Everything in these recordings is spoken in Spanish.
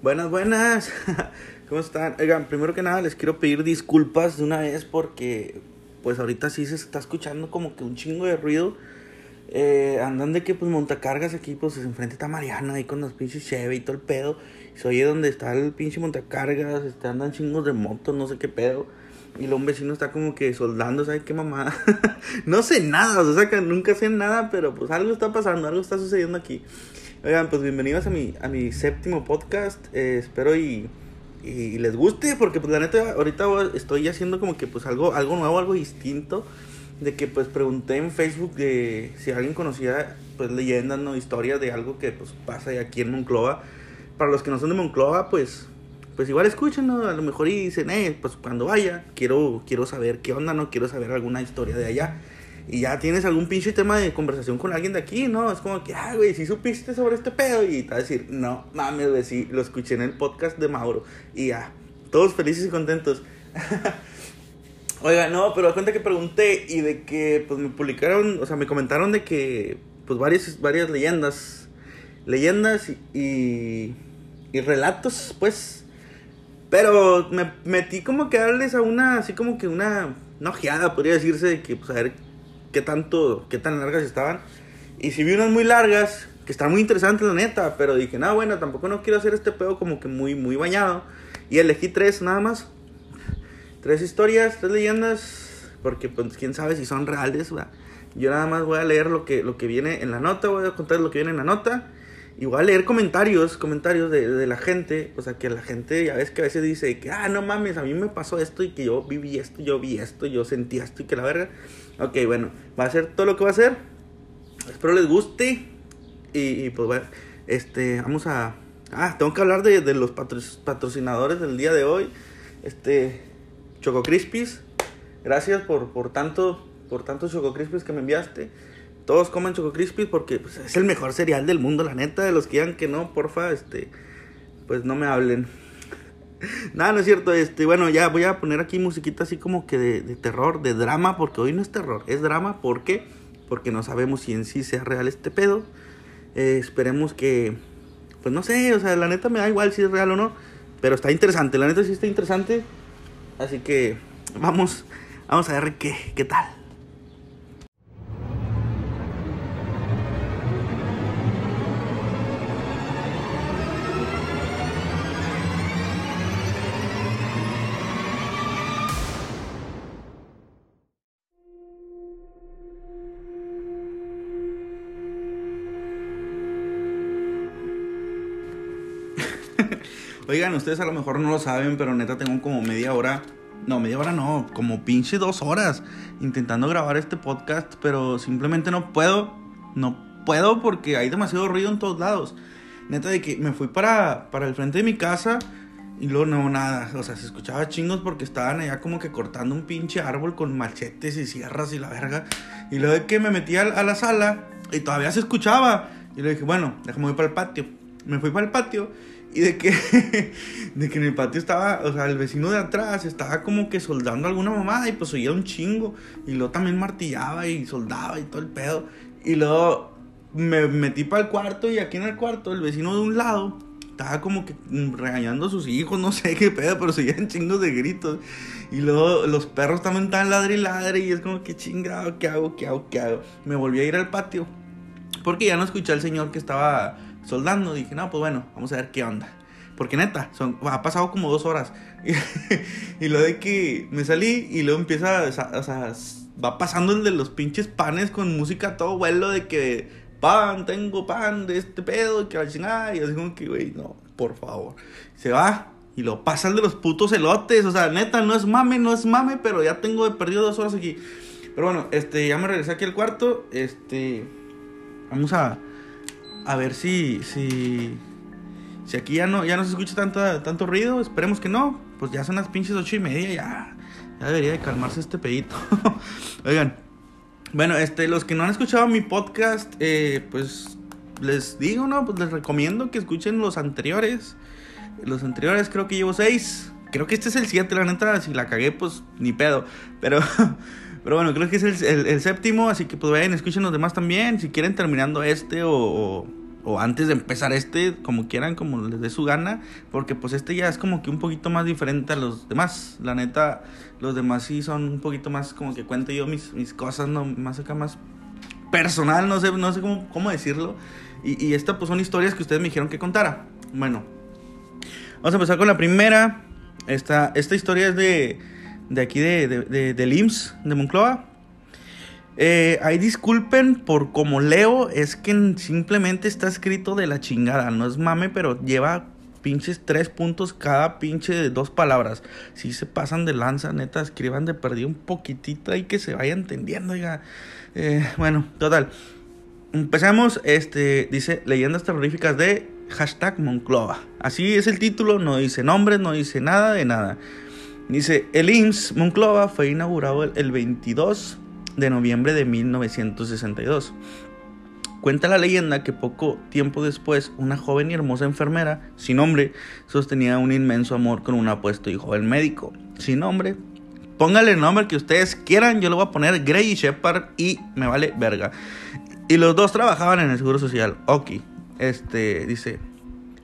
Buenas, buenas. ¿Cómo están? Oigan, primero que nada les quiero pedir disculpas de una vez porque pues ahorita sí se está escuchando como que un chingo de ruido. Eh, andan de que pues montacargas aquí, pues enfrente está Mariana ahí con los pinches Chevy y todo el pedo. Se oye donde está el pinche montacargas, este, andan chingos de motos, no sé qué pedo. Y luego un vecino está como que soldando, ¿sabes qué mamá? no sé nada, o sea que nunca sé nada, pero pues algo está pasando, algo está sucediendo aquí. Oigan, pues bienvenidos a mi, a mi séptimo podcast. Eh, espero y, y, les guste, porque pues la neta ahorita estoy haciendo como que pues algo, algo nuevo, algo distinto. De que pues pregunté en Facebook de si alguien conocía pues leyendas, no historias de algo que pues pasa aquí en Monclova. Para los que no son de Monclova, pues pues igual escuchen, ¿no? A lo mejor y dicen, eh, pues cuando vaya, quiero, quiero saber qué onda, ¿no? Quiero saber alguna historia de allá. Y ya tienes algún pinche tema de conversación con alguien de aquí, ¿no? Es como que, ah, güey, si supiste sobre este pedo. Y te va a decir, no, mames, güey, sí, lo escuché en el podcast de Mauro. Y ya, todos felices y contentos. Oiga, no, pero a cuenta que pregunté y de que, pues me publicaron, o sea, me comentaron de que, pues varias, varias leyendas, leyendas y, y relatos, pues, pero me metí como que darles a una, así como que una, una ojeada, podría decirse, de que, pues, a ver qué tanto, qué tan largas estaban. Y si vi unas muy largas, que están muy interesantes, la neta, pero dije, no, bueno, tampoco no quiero hacer este pedo como que muy, muy bañado. Y elegí tres nada más. Tres historias, tres leyendas, porque pues quién sabe si son reales, Yo nada más voy a leer lo que, lo que viene en la nota, voy a contar lo que viene en la nota. Y a leer comentarios, comentarios de, de, la gente. O sea, que la gente ya ves que a veces dice que, ah, no mames, a mí me pasó esto y que yo viví esto, yo vi esto, yo sentí esto y que la verga. Ok, bueno, va a ser todo lo que va a ser. Espero les guste. Y, pues bueno, este, vamos a... Ah, tengo que hablar de, de los patrocinadores del día de hoy. Este, Choco Crispis. Gracias por, por tanto, por tantos Choco Crispis que me enviaste. Todos comen Choco Crispis porque pues, es el mejor cereal del mundo, la neta. De los que digan que no, porfa, este, pues no me hablen. Nada, no es cierto. Este, bueno, ya voy a poner aquí musiquita así como que de, terror, de drama, porque hoy no es terror, es drama. ¿Por qué? Porque no sabemos si en sí sea real este pedo. Eh, esperemos que, pues no sé, o sea, la neta me da igual si es real o no. Pero está interesante, la neta sí está interesante. Así que vamos, vamos a ver qué, qué tal. Oigan, ustedes a lo mejor no lo saben, pero neta tengo como media hora. No, media hora no, como pinche dos horas intentando grabar este podcast, pero simplemente no puedo. No puedo porque hay demasiado ruido en todos lados. Neta de que me fui para, para el frente de mi casa y luego no, nada. O sea, se escuchaba chingos porque estaban allá como que cortando un pinche árbol con machetes y sierras y la verga. Y luego de que me metí a, a la sala y todavía se escuchaba. Y le dije, bueno, déjame ir para el patio. Me fui para el patio y de que, de que en el patio estaba, o sea, el vecino de atrás estaba como que soldando alguna mamada y pues oía un chingo. Y luego también martillaba y soldaba y todo el pedo. Y luego me metí para el cuarto y aquí en el cuarto el vecino de un lado estaba como que regañando a sus hijos, no sé qué pedo, pero seguían chingos de gritos. Y luego los perros también estaban ladre y ladre y es como que chingado, ¿qué hago? ¿Qué hago? ¿Qué hago? Me volví a ir al patio porque ya no escuché al señor que estaba soldando. Dije, no, pues bueno, vamos a ver qué onda. Porque neta, ha pasado como dos horas. Y, lo de que me salí y luego empieza, o sea, va pasando el de los pinches panes con música todo vuelo de que pan, tengo pan de este pedo, que la chingada. Y así como que, güey, no, por favor. Se va y lo pasa el de los putos elotes. O sea, neta, no es mame, no es mame, pero ya tengo perdido dos horas aquí. Pero bueno, este, ya me regresé aquí al cuarto. Este, vamos a a ver si, si, si aquí ya no, ya no se escucha tanto, tanto ruido. Esperemos que no. Pues ya son las pinches ocho y media, ya, ya debería de calmarse este pedito. Oigan, bueno, este, los que no han escuchado mi podcast, eh, pues les digo, ¿no? Pues les recomiendo que escuchen los anteriores. Los anteriores creo que llevo seis. Creo que este es el siete, la neta, si la cagué, pues ni pedo. Pero... Pero bueno, creo que es el, el, séptimo, así que pues vayan, escuchen los demás también. Si quieren terminando este o, o antes de empezar este, como quieran, como les dé su gana, porque pues este ya es como que un poquito más diferente a los demás. La neta, los demás sí son un poquito más como que cuento yo mis, mis cosas, no más acá más personal, no sé, no sé cómo, cómo decirlo. Y, y esta pues son historias que ustedes me dijeron que contara. Bueno, vamos a empezar con la primera. Esta, esta historia es de, de aquí de, de, de, de Moncloa. Eh, ahí disculpen por como leo, es que simplemente está escrito de la chingada. No es mame, pero lleva pinches tres puntos cada pinche de dos palabras. Si se pasan de lanza, neta, escriban de perdido un poquitito y que se vaya entendiendo, oiga. Eh, bueno, total. Empecemos, este, dice leyendas terroríficas de hashtag Monclova. Así es el título, no dice nombres, no dice nada de nada. Dice, el IMSS Monclova fue inaugurado el, el 22 de noviembre de 1962. Cuenta la leyenda que poco tiempo después, una joven y hermosa enfermera, sin nombre, sostenía un inmenso amor con un apuesto y joven médico, sin nombre. Póngale el nombre que ustedes quieran, yo le voy a poner Grey Shepard y me vale verga. Y los dos trabajaban en el Seguro Social. Ok, este, dice,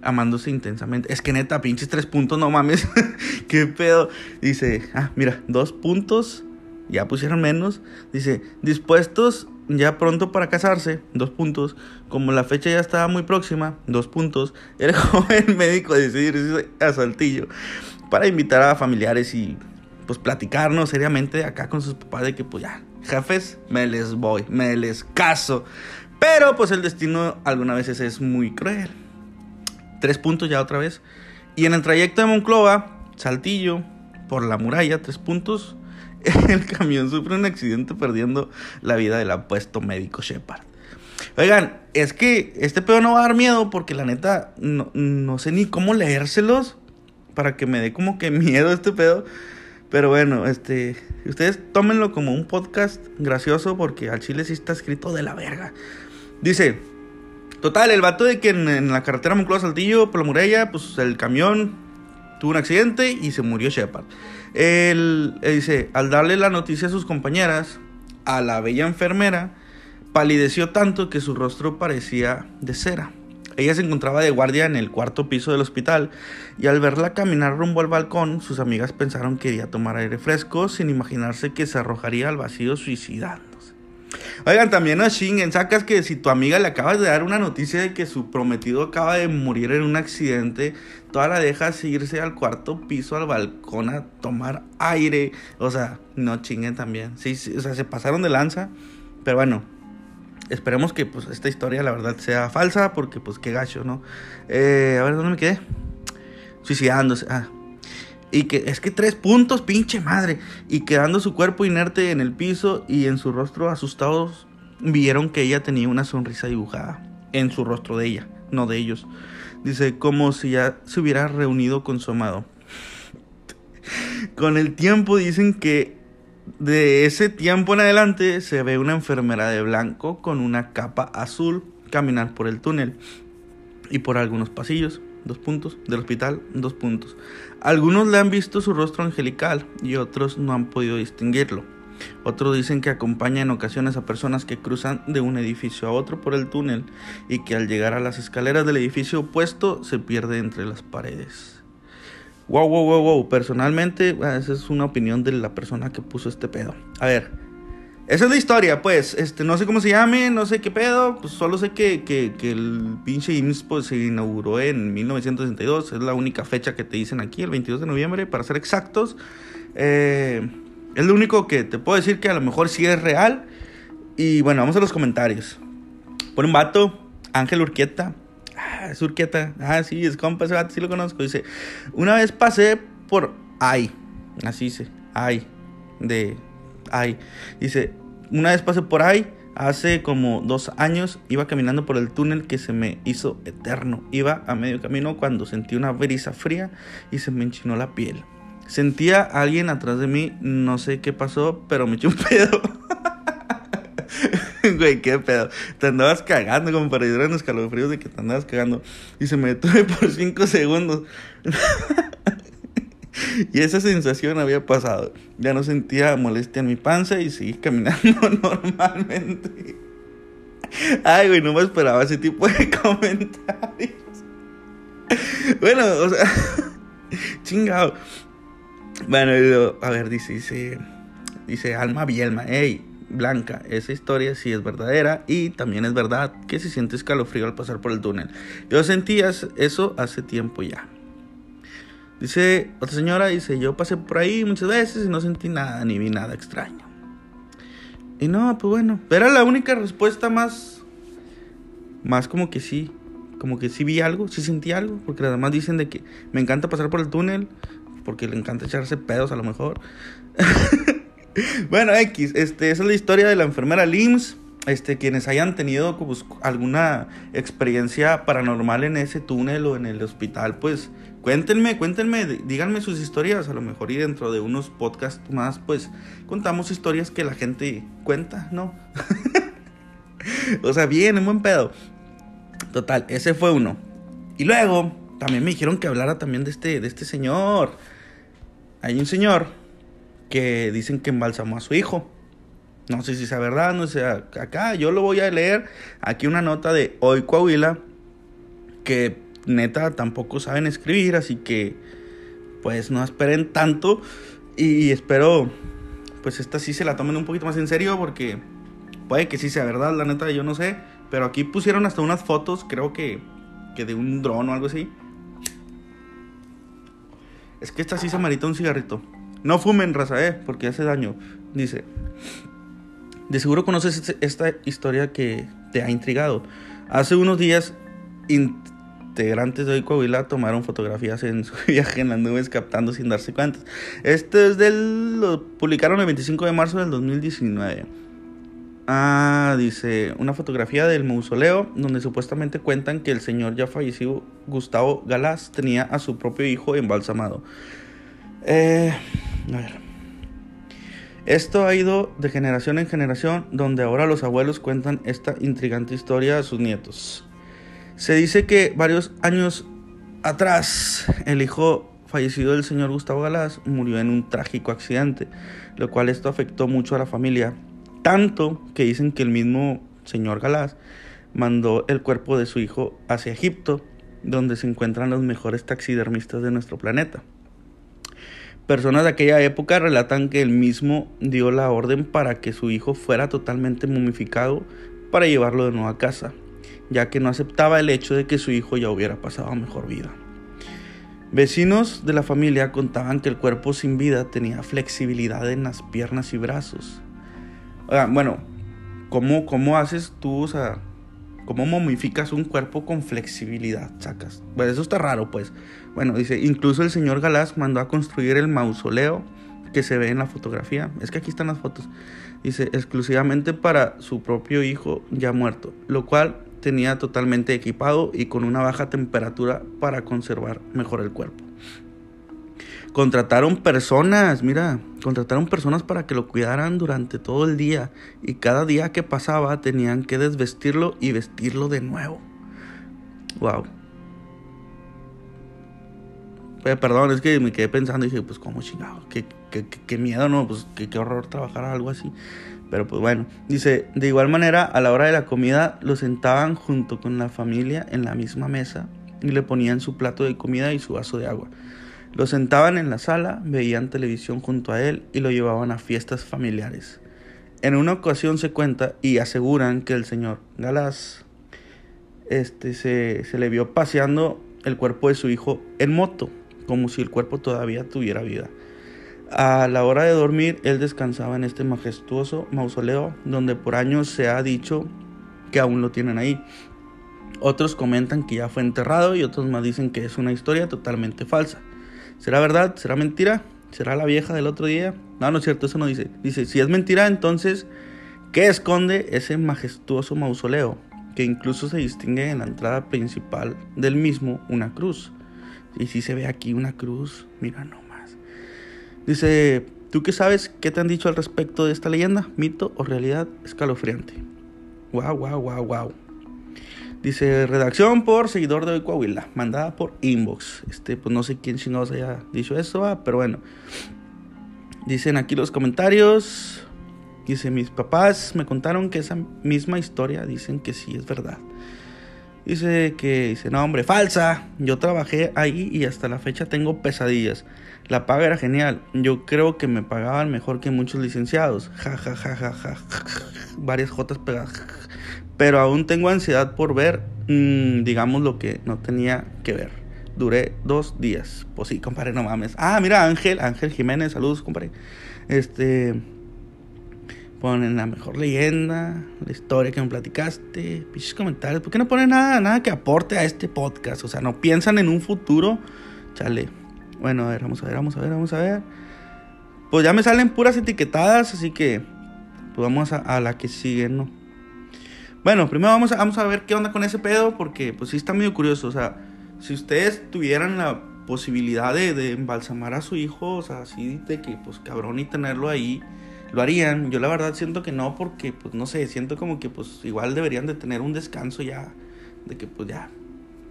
amándose intensamente. Es que neta, pinches tres puntos, no mames. ¿Qué pedo? Dice, ah, mira, dos puntos ya pusieron menos. Dice, dispuestos ya pronto para casarse, dos puntos. Como la fecha ya estaba muy próxima, dos puntos. El joven médico decidió irse a Saltillo para invitar a familiares y pues platicarnos seriamente acá con sus papás de que pues ya, jefes, me les voy, me les caso. Pero pues el destino alguna veces es muy cruel. Tres puntos ya otra vez. Y en el trayecto de Monclova, Saltillo, por la muralla, tres puntos el camión sufre un accidente perdiendo la vida del apuesto médico Shepard. Oigan, es que este pedo no va a dar miedo porque la neta no, no, sé ni cómo leérselos para que me dé como que miedo este pedo. Pero bueno, este, ustedes tómenlo como un podcast gracioso porque al chile sí está escrito de la verga. Dice, total, el vato de que en, en la carretera Moncloa Saltillo por la muralla, pues el camión tuvo un accidente y se murió Shepard. Él, dice, al darle la noticia a sus compañeras, a la bella enfermera, palideció tanto que su rostro parecía de cera. Ella se encontraba de guardia en el cuarto piso del hospital y al verla caminar rumbo al balcón, sus amigas pensaron que iría a tomar aire fresco sin imaginarse que se arrojaría al vacío suicidándose. Oigan, también no chinguen, sacas que si tu amiga le acabas de dar una noticia de que su prometido acaba de morir en un accidente, toda la dejas irse al cuarto piso, al balcón a tomar aire. O sea, no chinguen también. Sí, sí, o sea, se pasaron de lanza. Pero bueno, esperemos que pues esta historia la verdad sea falsa, porque pues qué gacho, ¿no? Eh, a ver, ¿dónde me quedé? Suicidándose. Ah. Y que es que tres puntos, pinche madre. Y quedando su cuerpo inerte en el piso y en su rostro asustados, vieron que ella tenía una sonrisa dibujada en su rostro de ella, no de ellos. Dice, como si ya se hubiera reunido con su amado. con el tiempo dicen que de ese tiempo en adelante se ve una enfermera de blanco con una capa azul caminar por el túnel y por algunos pasillos dos puntos, del hospital, dos puntos. Algunos le han visto su rostro angelical y otros no han podido distinguirlo. Otros dicen que acompaña en ocasiones a personas que cruzan de un edificio a otro por el túnel y que al llegar a las escaleras del edificio opuesto se pierde entre las paredes. Wow, wow, wow, wow. Personalmente, ah, esa es una opinión de la persona que puso este pedo. A ver, esa es la historia, pues. Este, no sé cómo se llame, no sé qué pedo. Pues solo sé que, que, el pinche IMSS pues, se inauguró en 1962. Es la única fecha que te dicen aquí, el 22 de noviembre, para ser exactos. Eh, es lo único que te puedo decir que a lo mejor sí es real. Y bueno, vamos a los comentarios. Por un vato, Ángel Urquieta. Ah, es Urquieta. Ah, sí, es compa ese vato, sí lo conozco. Dice: Una vez pasé por Ay. Así dice. Ay. De Dice, una vez pasé por ahí, hace como dos años, iba caminando por el túnel que se me hizo eterno. Iba a medio camino cuando sentí una brisa fría y se me enchinó la piel. Sentía a alguien atrás de mí, no sé qué pasó, pero me eché un pedo. Güey, qué pedo. Te andabas cagando, como para ir en escalofríos de que te andabas cagando. Y se me detuve por cinco segundos. y esa sensación había pasado. Ya no sentía molestia en mi panza y seguí caminando normalmente. Ay, güey, no me esperaba ese tipo de comentarios. Bueno, o sea, chingado. Bueno, a ver, dice, dice, dice Alma Bielma, hey, Blanca, esa historia sí es verdadera y también es verdad que se siente escalofrío al pasar por el túnel. Yo sentía eso hace tiempo ya. Dice otra señora, dice, yo pasé por ahí muchas veces y no sentí nada, ni vi nada extraño. Y no, pues bueno, era la única respuesta más, más como que sí, como que sí vi algo, sí sentí algo, porque además dicen de que me encanta pasar por el túnel, porque le encanta echarse pedos a lo mejor. bueno, X, este, esa es la historia de la enfermera Lims. Este, quienes hayan tenido pues, alguna experiencia paranormal en ese túnel o en el hospital, pues cuéntenme, cuéntenme, díganme sus historias. A lo mejor y dentro de unos podcasts más, pues contamos historias que la gente cuenta, ¿no? o sea, bien, en buen pedo. Total, ese fue uno. Y luego, también me dijeron que hablara también de este, de este señor. Hay un señor que dicen que embalsamó a su hijo. No sé si sea verdad, no sé, acá yo lo voy a leer. Aquí una nota de Hoy Coahuila, que neta tampoco saben escribir, así que pues no esperen tanto. Y espero, pues esta sí se la tomen un poquito más en serio, porque puede que sí sea verdad, la neta yo no sé. Pero aquí pusieron hasta unas fotos, creo que, que de un dron o algo así. Es que esta sí se marita un cigarrito. No fumen, raza, eh, porque hace daño. Dice. De seguro conoces esta historia que te ha intrigado. Hace unos días, integrantes de Coahuila tomaron fotografías en su viaje en las nubes captando sin darse cuenta. Esto es del. Lo publicaron el 25 de marzo del 2019. Ah, dice, una fotografía del mausoleo donde supuestamente cuentan que el señor ya fallecido Gustavo Galás tenía a su propio hijo embalsamado. Eh, a ver. Esto ha ido de generación en generación, donde ahora los abuelos cuentan esta intrigante historia a sus nietos. Se dice que varios años atrás, el hijo fallecido del señor Gustavo Galás murió en un trágico accidente, lo cual esto afectó mucho a la familia, tanto que dicen que el mismo señor Galás mandó el cuerpo de su hijo hacia Egipto, donde se encuentran los mejores taxidermistas de nuestro planeta. Personas de aquella época relatan que él mismo dio la orden para que su hijo fuera totalmente momificado para llevarlo de nuevo a casa, ya que no aceptaba el hecho de que su hijo ya hubiera pasado a mejor vida. Vecinos de la familia contaban que el cuerpo sin vida tenía flexibilidad en las piernas y brazos. bueno, ¿cómo, ¿cómo haces tú, o sea, ¿Cómo momificas un cuerpo con flexibilidad? Sacas. Pues eso está raro, pues. Bueno, dice, incluso el señor Galás mandó a construir el mausoleo que se ve en la fotografía. Es que aquí están las fotos. Dice, exclusivamente para su propio hijo ya muerto, lo cual tenía totalmente equipado y con una baja temperatura para conservar mejor el cuerpo. Contrataron personas, mira, contrataron personas para que lo cuidaran durante todo el día y cada día que pasaba tenían que desvestirlo y vestirlo de nuevo. Wow. perdón, es que me quedé pensando y dije, pues cómo chingado, qué, qué, miedo, ¿no? Pues qué horror trabajar algo así. Pero pues bueno, dice, de igual manera, a la hora de la comida lo sentaban junto con la familia en la misma mesa y le ponían su plato de comida y su vaso de agua. Lo sentaban en la sala, veían televisión junto a él y lo llevaban a fiestas familiares. En una ocasión se cuenta y aseguran que el señor Galás este, se, se le vio paseando el cuerpo de su hijo en moto, como si el cuerpo todavía tuviera vida. A la hora de dormir, él descansaba en este majestuoso mausoleo donde por años se ha dicho que aún lo tienen ahí. Otros comentan que ya fue enterrado y otros más dicen que es una historia totalmente falsa. ¿Será verdad? ¿Será mentira? ¿Será la vieja del otro día? No, no es cierto, eso no dice. Dice, si es mentira, entonces, ¿qué esconde ese majestuoso mausoleo? Que incluso se distingue en la entrada principal del mismo una cruz. Y si se ve aquí una cruz, mira nomás. Dice, ¿tú qué sabes? ¿Qué te han dicho al respecto de esta leyenda? ¿Mito o realidad escalofriante? Wow, wow, wow, wow. Dice, redacción por seguidor de hoy Coahuila, mandada por inbox. Este, pues no sé quién nos haya dicho eso, pero bueno. Dicen aquí los comentarios. Dice, mis papás me contaron que esa misma historia dicen que sí es verdad. Dice que, dice, no hombre, falsa. Yo trabajé ahí y hasta la fecha tengo pesadillas. La paga era genial. Yo creo que me pagaban mejor que muchos licenciados. Ja, ja, ja, ja, ja. Varias jotas pegadas. Pero aún tengo ansiedad por ver, mmm, digamos, lo que no tenía que ver. Duré dos días. Pues sí, compadre, no mames. Ah, mira, Ángel, Ángel Jiménez, saludos, compadre. Este, ponen la mejor leyenda, la historia que me platicaste, pichos comentarios. ¿Por qué no ponen nada, nada que aporte a este podcast? O sea, no piensan en un futuro. Chale. Bueno, a ver, vamos a ver, vamos a ver, vamos a ver. Pues ya me salen puras etiquetadas, así que pues vamos a, la que sigue, ¿no? Bueno, primero vamos a, vamos a ver qué onda con ese pedo, porque pues sí está medio curioso. O sea, si ustedes tuvieran la posibilidad de, de embalsamar a su hijo, o sea, así de que pues cabrón y tenerlo ahí lo harían. Yo la verdad siento que no porque, pues no sé, siento como que pues igual deberían de tener un descanso ya, de que pues ya,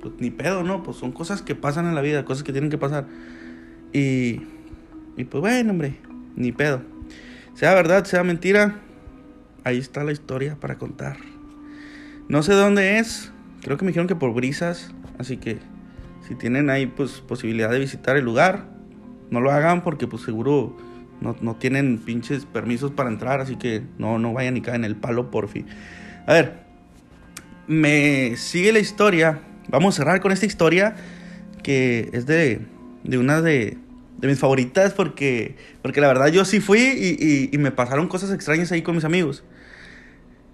pues ni pedo, ¿no? Pues son cosas que pasan en la vida, cosas que tienen que pasar. Y, y pues bueno, hombre, ni pedo. Sea verdad, sea mentira, ahí está la historia para contar. No sé dónde es, creo que me dijeron que por brisas, así que si tienen ahí pues posibilidad de visitar el lugar, no lo hagan porque pues seguro no, tienen pinches permisos para entrar, así que no, no vayan ni caen en el palo, porfi. A ver, me sigue la historia. Vamos a cerrar con esta historia que es de, de una de, de mis favoritas porque, porque la verdad yo sí fui y, y, me pasaron cosas extrañas ahí con mis amigos.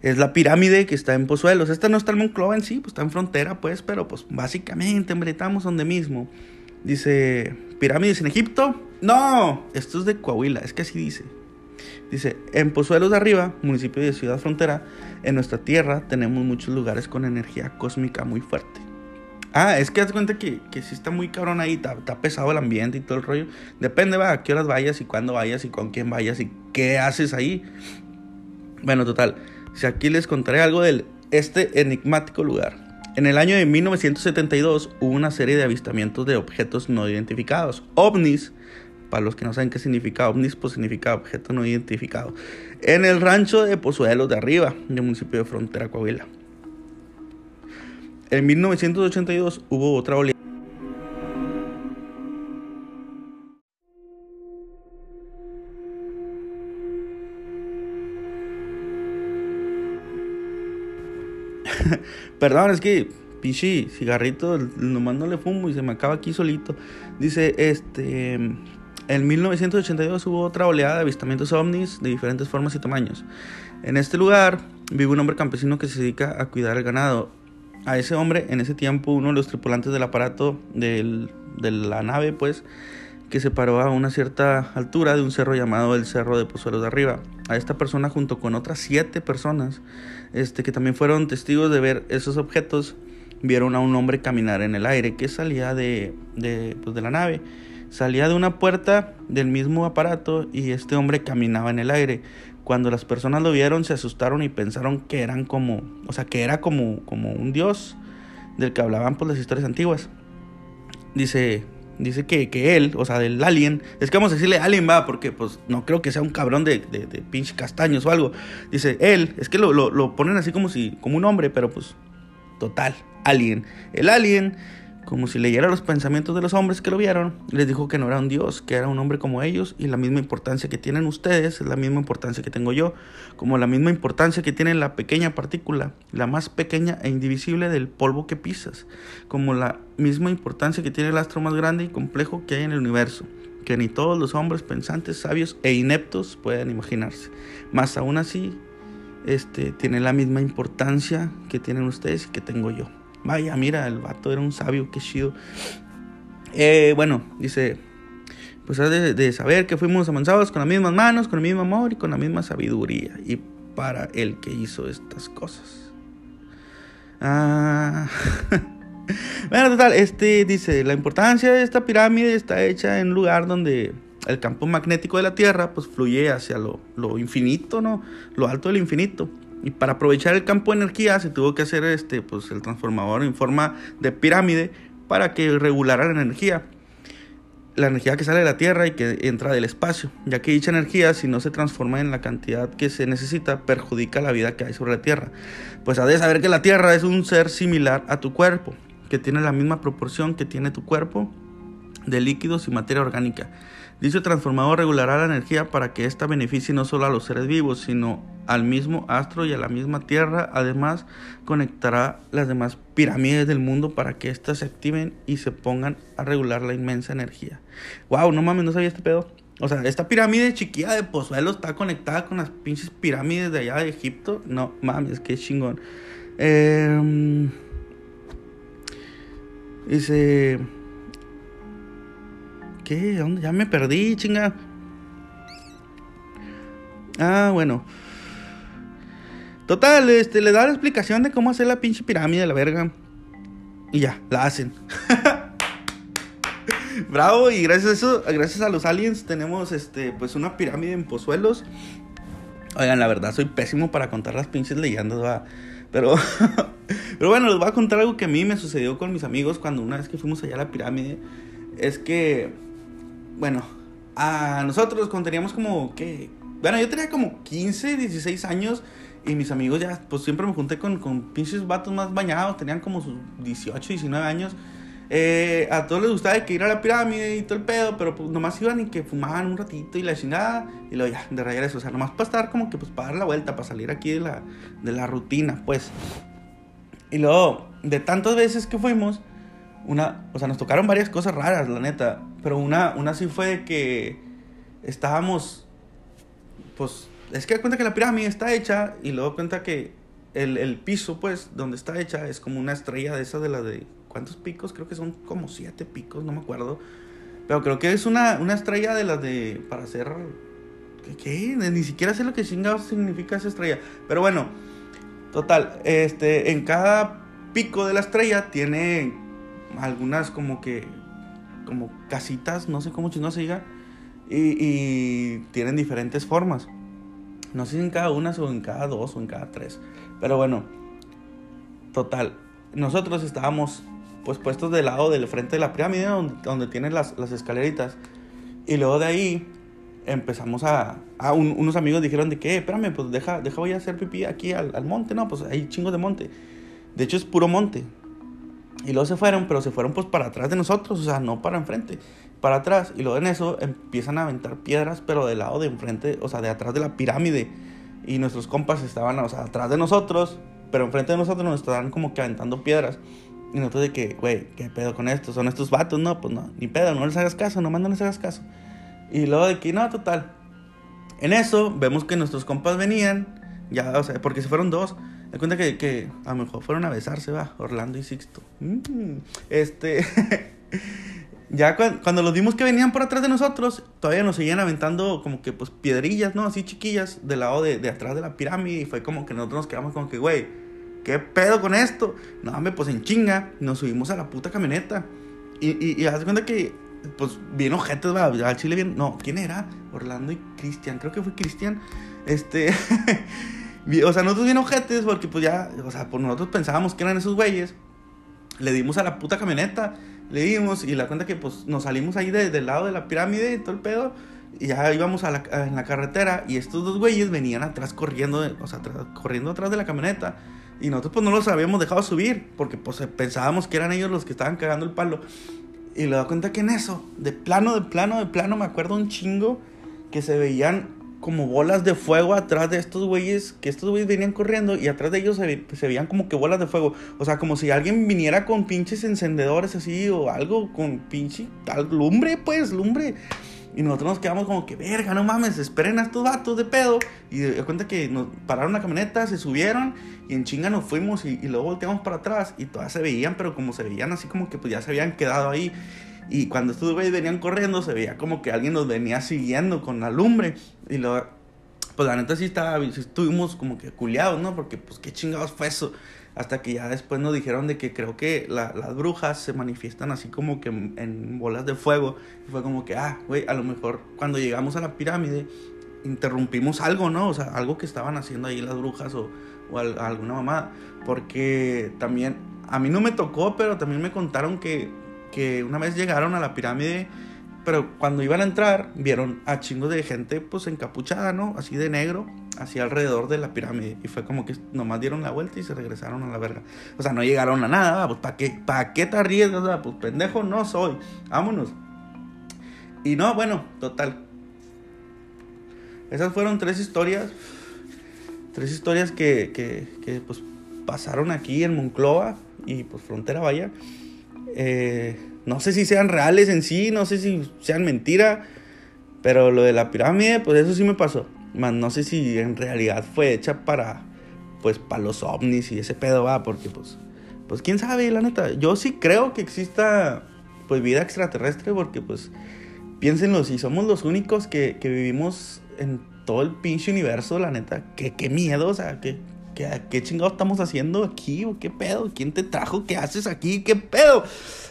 Es la pirámide que está en Pozuelos. Esta no está en Monclova en sí, pues está en frontera, pues, pero pues básicamente, hombre, estamos donde mismo. Dice, pirámides en Egipto, no, esto es de Coahuila, es que así dice. Dice, en Pozuelos de Arriba, municipio de Ciudad Frontera, en nuestra tierra tenemos muchos lugares con energía cósmica muy fuerte. Ah, es que haz cuenta que, que sí está muy cabrón ahí, está, pesado el ambiente y todo el rollo. Depende, va, a qué horas vayas y cuándo vayas y con quién vayas y qué haces ahí. Bueno, total, si aquí les contaré algo de este enigmático lugar. En el año de 1972 hubo una serie de avistamientos de objetos no identificados, ovnis, para los que no saben qué significa ovnis, pues significa objeto no identificado. En el rancho de Pozuelos de Arriba, del municipio de Frontera, Coahuila. En 1982 hubo otra oleada. Perdón, es que pinche cigarrito, nomás no le fumo y se me acaba aquí solito. Dice, este, en 1982 hubo otra oleada de avistamientos ovnis de diferentes formas y tamaños. En este lugar vive un hombre campesino que se dedica a cuidar el ganado. A ese hombre, en ese tiempo, uno de los tripulantes del aparato de la nave, pues, que se paró a una cierta altura de un cerro llamado el Cerro de Pozuelos de Arriba. A esta persona, junto con otras siete personas, este, que también fueron testigos de ver esos objetos, vieron a un hombre caminar en el aire que salía de, de, pues, de la nave. Salía de una puerta del mismo aparato y este hombre caminaba en el aire. Cuando las personas lo vieron se asustaron y pensaron que eran como, o sea, que era como, como un dios del que hablaban pues las historias antiguas. Dice, dice que, que él, o sea, del alien, es que vamos a decirle alien va, porque pues no creo que sea un cabrón de, pinche castaños o algo. Dice, él, es que lo, lo, lo ponen así como si, como un hombre, pero pues, total, alien. El alien como si leyera los pensamientos de los hombres que lo vieron, les dijo que no era un dios, que era un hombre como ellos y la misma importancia que tienen ustedes es la misma importancia que tengo yo, como la misma importancia que tiene la pequeña partícula, la más pequeña e indivisible del polvo que pisas, como la misma importancia que tiene el astro más grande y complejo que hay en el universo, que ni todos los hombres pensantes, sabios e ineptos pueden imaginarse. Más aún así, este tiene la misma importancia que tienen ustedes y que tengo yo. Vaya, mira, el vato era un sabio, qué chido. Eh, bueno, dice, pues de, de saber que fuimos avanzados con las mismas manos, con el mismo amor y con la misma sabiduría. Y para el que hizo estas cosas. Ah. bueno, total, este dice, la importancia de esta pirámide está hecha en un lugar donde el campo magnético de la Tierra pues fluye hacia lo, lo infinito, ¿no? Lo alto del infinito. Y para aprovechar el campo de energía se tuvo que hacer este, pues, el transformador en forma de pirámide para que regulara la energía. la energía que sale de la Tierra y que entra del espacio, ya que dicha energía, si no se transforma en la cantidad que se necesita, perjudica la vida que hay sobre la Tierra. Pues has de saber que la Tierra es un ser similar a tu cuerpo, que tiene la misma proporción que tiene tu cuerpo de líquidos y materia orgánica. Dicho transformador regulará la energía para que ésta beneficie no solo a los seres vivos, sino al mismo astro y a la misma Tierra. Además, conectará las demás pirámides del mundo para que éstas se activen y se pongan a regular la inmensa energía. Wow, no mames, no sabía este pedo. O sea, esta pirámide chiquilla de Pozuelo está conectada con las pinches pirámides de allá de Egipto. No mames, qué chingón. Eh, dice... ¿Qué? ¿Dónde? Ya me perdí, chinga. Ah, bueno. Total, este, le da la explicación de cómo hacer la pinche pirámide de la verga. Y ya, la hacen. Bravo, y gracias a eso, gracias a los aliens, tenemos este, pues una pirámide en Pozuelos. Oigan, la verdad, soy pésimo para contar las pinches leyendas, va. Pero, pero bueno, les voy a contar algo que a mí me sucedió con mis amigos cuando una vez que fuimos allá a la pirámide. Es que bueno, a nosotros cuando teníamos como, ¿qué? Bueno, yo tenía como 15, 16 años y mis amigos ya, pues siempre me junté con, con pinches vatos más bañados, tenían como sus 18, 19 años. Eh, a todos les gustaba que ir a la pirámide y todo el pedo, pero pues nomás iban y que fumaban un ratito y la chingada y luego ya, de regreso, o sea, nomás para estar como que pues para dar la vuelta, para salir aquí de la, de la rutina, pues. Y luego, de tantas veces que fuimos, una, o sea, nos tocaron varias cosas raras, la neta. Pero una, una sí fue que estábamos, pues, es que cuenta que la pirámide está hecha y luego cuenta que el, el, piso, pues, donde está hecha es como una estrella de esas de la de, ¿cuántos picos? Creo que son como siete picos, no me acuerdo. Pero creo que es una, una estrella de las de, para hacer, ¿qué? Ni siquiera sé lo que chingados significa esa estrella. Pero bueno, total, este, en cada pico de la estrella tiene algunas como que como casitas, no sé cómo no se diga, y, tienen diferentes formas. No sé si en cada una o en cada dos o en cada tres. Pero bueno, total. Nosotros estábamos pues puestos del lado del frente de la pirámide donde, donde tienen las, las escaleritas. Y luego de ahí empezamos a... a unos amigos dijeron de que, espérame, pues deja, deja voy a hacer pipí aquí al, al monte. No, pues hay chingos de monte. De hecho es puro monte. Y luego se fueron, pero se fueron pues para atrás de nosotros, o sea, no para enfrente, para atrás. Y luego en eso empiezan a aventar piedras, pero del lado de enfrente, o sea, de atrás de la pirámide. Y nuestros compas estaban, o sea, atrás de nosotros, pero enfrente de nosotros nos estaban como que aventando piedras. Y nosotros de que, güey, ¿qué pedo con esto? ¿Son estos vatos? No, pues no, ni pedo, no les hagas caso, nomás no les hagas caso. Y luego de que, no, total. En eso vemos que nuestros compas venían, ya, o sea, porque se fueron dos. Me cuenta que, que, a lo mejor fueron a besarse, va, Orlando y Sixto. Mm, este. ya cuando, los vimos que venían por atrás de nosotros, todavía nos seguían aventando como que, pues, piedrillas, ¿no? Así chiquillas, del lado de, de atrás de la pirámide. Y fue como que nosotros nos quedamos como que, güey, ¿qué pedo con esto? No, hombre, pues en chinga, nos subimos a la puta camioneta. Y, y, y haz cuenta que, pues, bien ojetes, va, al chile bien. No, ¿quién era? Orlando y Cristian, creo que fue Cristian. Este. O sea, nosotros bien ojetes, porque pues ya, o sea, pues nosotros pensábamos que eran esos güeyes. Le dimos a la puta camioneta, le dimos y la cuenta que pues nos salimos ahí del lado de la pirámide y todo el pedo. Y ya íbamos a la, en la carretera y estos dos güeyes venían atrás corriendo, o sea, corriendo atrás de la camioneta. Y nosotros pues no los habíamos dejado subir porque pues pensábamos que eran ellos los que estaban cagando el palo. Y le da cuenta que en eso, de plano, de plano, de plano, me acuerdo un chingo que se veían como bolas de fuego atrás de estos güeyes, que estos güeyes venían corriendo y atrás de ellos se, veían como que bolas de fuego. O sea, como si alguien viniera con pinches encendedores así o algo con pinche tal lumbre, pues, lumbre. Y nosotros nos quedamos como que, verga, no mames, esperen a estos vatos de pedo. Y de cuenta que nos pararon la camioneta, se subieron y en chinga nos fuimos y, y luego volteamos para atrás y todas se veían, pero como se veían así como que pues ya se habían quedado ahí. Y cuando estos güeyes venían corriendo, se veía como que alguien nos venía siguiendo con la lumbre. Y lo, pues la neta sí estaba, estuvimos como que culiados, ¿no? Porque pues qué chingados fue eso. Hasta que ya después nos dijeron de que creo que las brujas se manifiestan así como que en, bolas de fuego. Y fue como que, ah, güey, a lo mejor cuando llegamos a la pirámide interrumpimos algo, ¿no? O sea, algo que estaban haciendo ahí las brujas o, o alguna mamá. Porque también, a mí no me tocó, pero también me contaron que que una vez llegaron a la pirámide pero cuando iban a entrar, vieron a chingos de gente, pues encapuchada, ¿no? Así de negro, así alrededor de la pirámide. Y fue como que nomás dieron la vuelta y se regresaron a la verga. O sea, no llegaron a nada, pues ¿para qué, ¿para qué te arriesgas? Pues pendejo no soy. Vámonos. Y no, bueno, total. Esas fueron tres historias. Tres historias que, que, pues pasaron aquí en Moncloa y pues Frontera Vaya. Eh, no sé si sean reales en sí, no sé si sean mentira, pero lo de la pirámide, pues eso sí me pasó. Más no sé si en realidad fue hecha para, pues, para los ovnis y ese pedo va, porque pues, pues quién sabe, la neta. Yo sí creo que exista, pues, vida extraterrestre, porque pues, piénsenlo, si somos los únicos que, que vivimos en todo el pinche universo, la neta, qué, qué miedo, o sea, qué, ¿Qué, ¿Qué chingados estamos haciendo aquí? ¿O qué pedo? ¿Quién te trajo? ¿Qué haces aquí? ¿Qué pedo?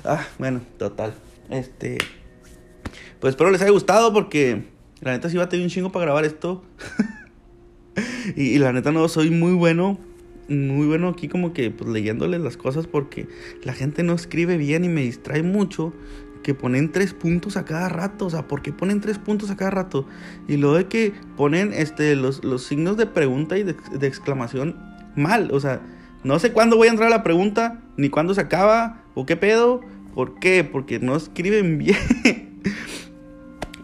Ah, bueno, total. Este. Pues espero les haya gustado porque la neta sí va a tener un chingo para grabar esto. y, y, la neta no soy muy bueno. Muy bueno aquí como que pues leyéndoles las cosas porque la gente no escribe bien y me distrae mucho que ponen tres puntos a cada rato. O sea, ¿por qué ponen tres puntos a cada rato? Y luego de que ponen este, los, los signos de pregunta y de, exclamación mal. O sea, no sé cuándo voy a entrar a la pregunta, ni cuándo se acaba, o qué pedo. ¿Por qué? Porque no escriben bien.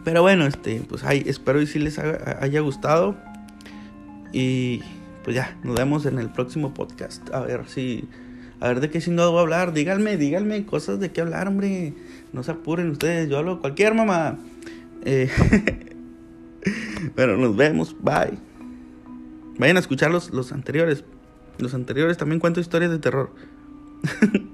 Pero bueno, este, pues ay, espero y si les haya gustado. Y pues ya, nos vemos en el próximo podcast. A ver si. A ver de qué chingado voy a hablar. Díganme, díganme cosas de qué hablar, hombre. No se apuren ustedes, yo hablo cualquier mamá. Eh, bueno, nos vemos, bye. Vayan a escuchar los, los anteriores. Los anteriores también cuento historias de terror.